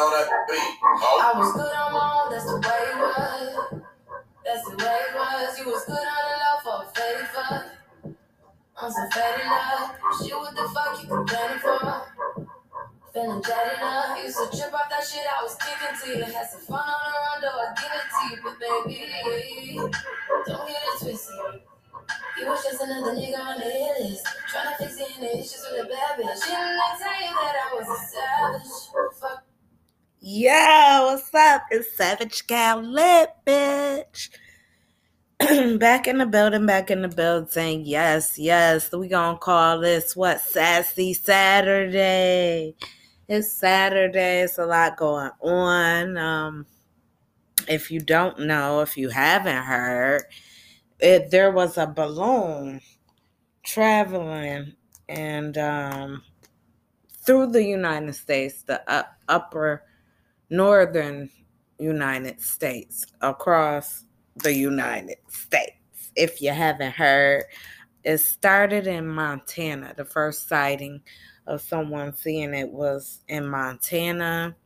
on that beat. I oh. was good on my own, that's the way it was. That's the way it was. You was good on the low for a faded fuck. On some faded love. Shit, what the fuck you complaining for? Feeling jaded up. Used to trip off that shit I was kicking to you. Had some fun on the rondo, I give it to you. But baby, don't get it twisted. You was just another nigga on the hit list. Tryna fix any issues with a bad bitch. Didn't I tell you that I was a savage? Yo, what's up? It's Savage Gal Lit, bitch. back in the building, back in the building. Saying, yes, yes. We gonna call this what? Sassy Saturday. It's Saturday. It's a lot going on. Um, if you don't know, if you haven't heard, it, there was a balloon traveling and um, through the United States, the up, upper northern United States, across the United States. If you haven't heard, it started in Montana. The first sighting of someone seeing it was in Montana.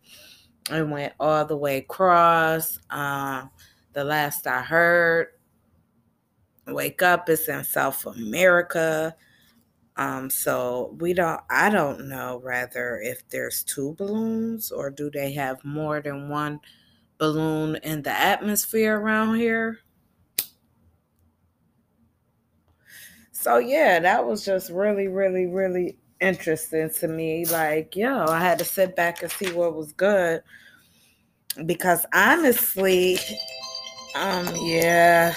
It went all the way across. Uh, the last I heard, wake up, it's in South America. Um, so we don't I don't know rather if there's two balloons or do they have more than one balloon in the atmosphere around here. So yeah, that was just really, really, really interesting to me. Like, yo, I had to sit back and see what was good. Because honestly, um, yeah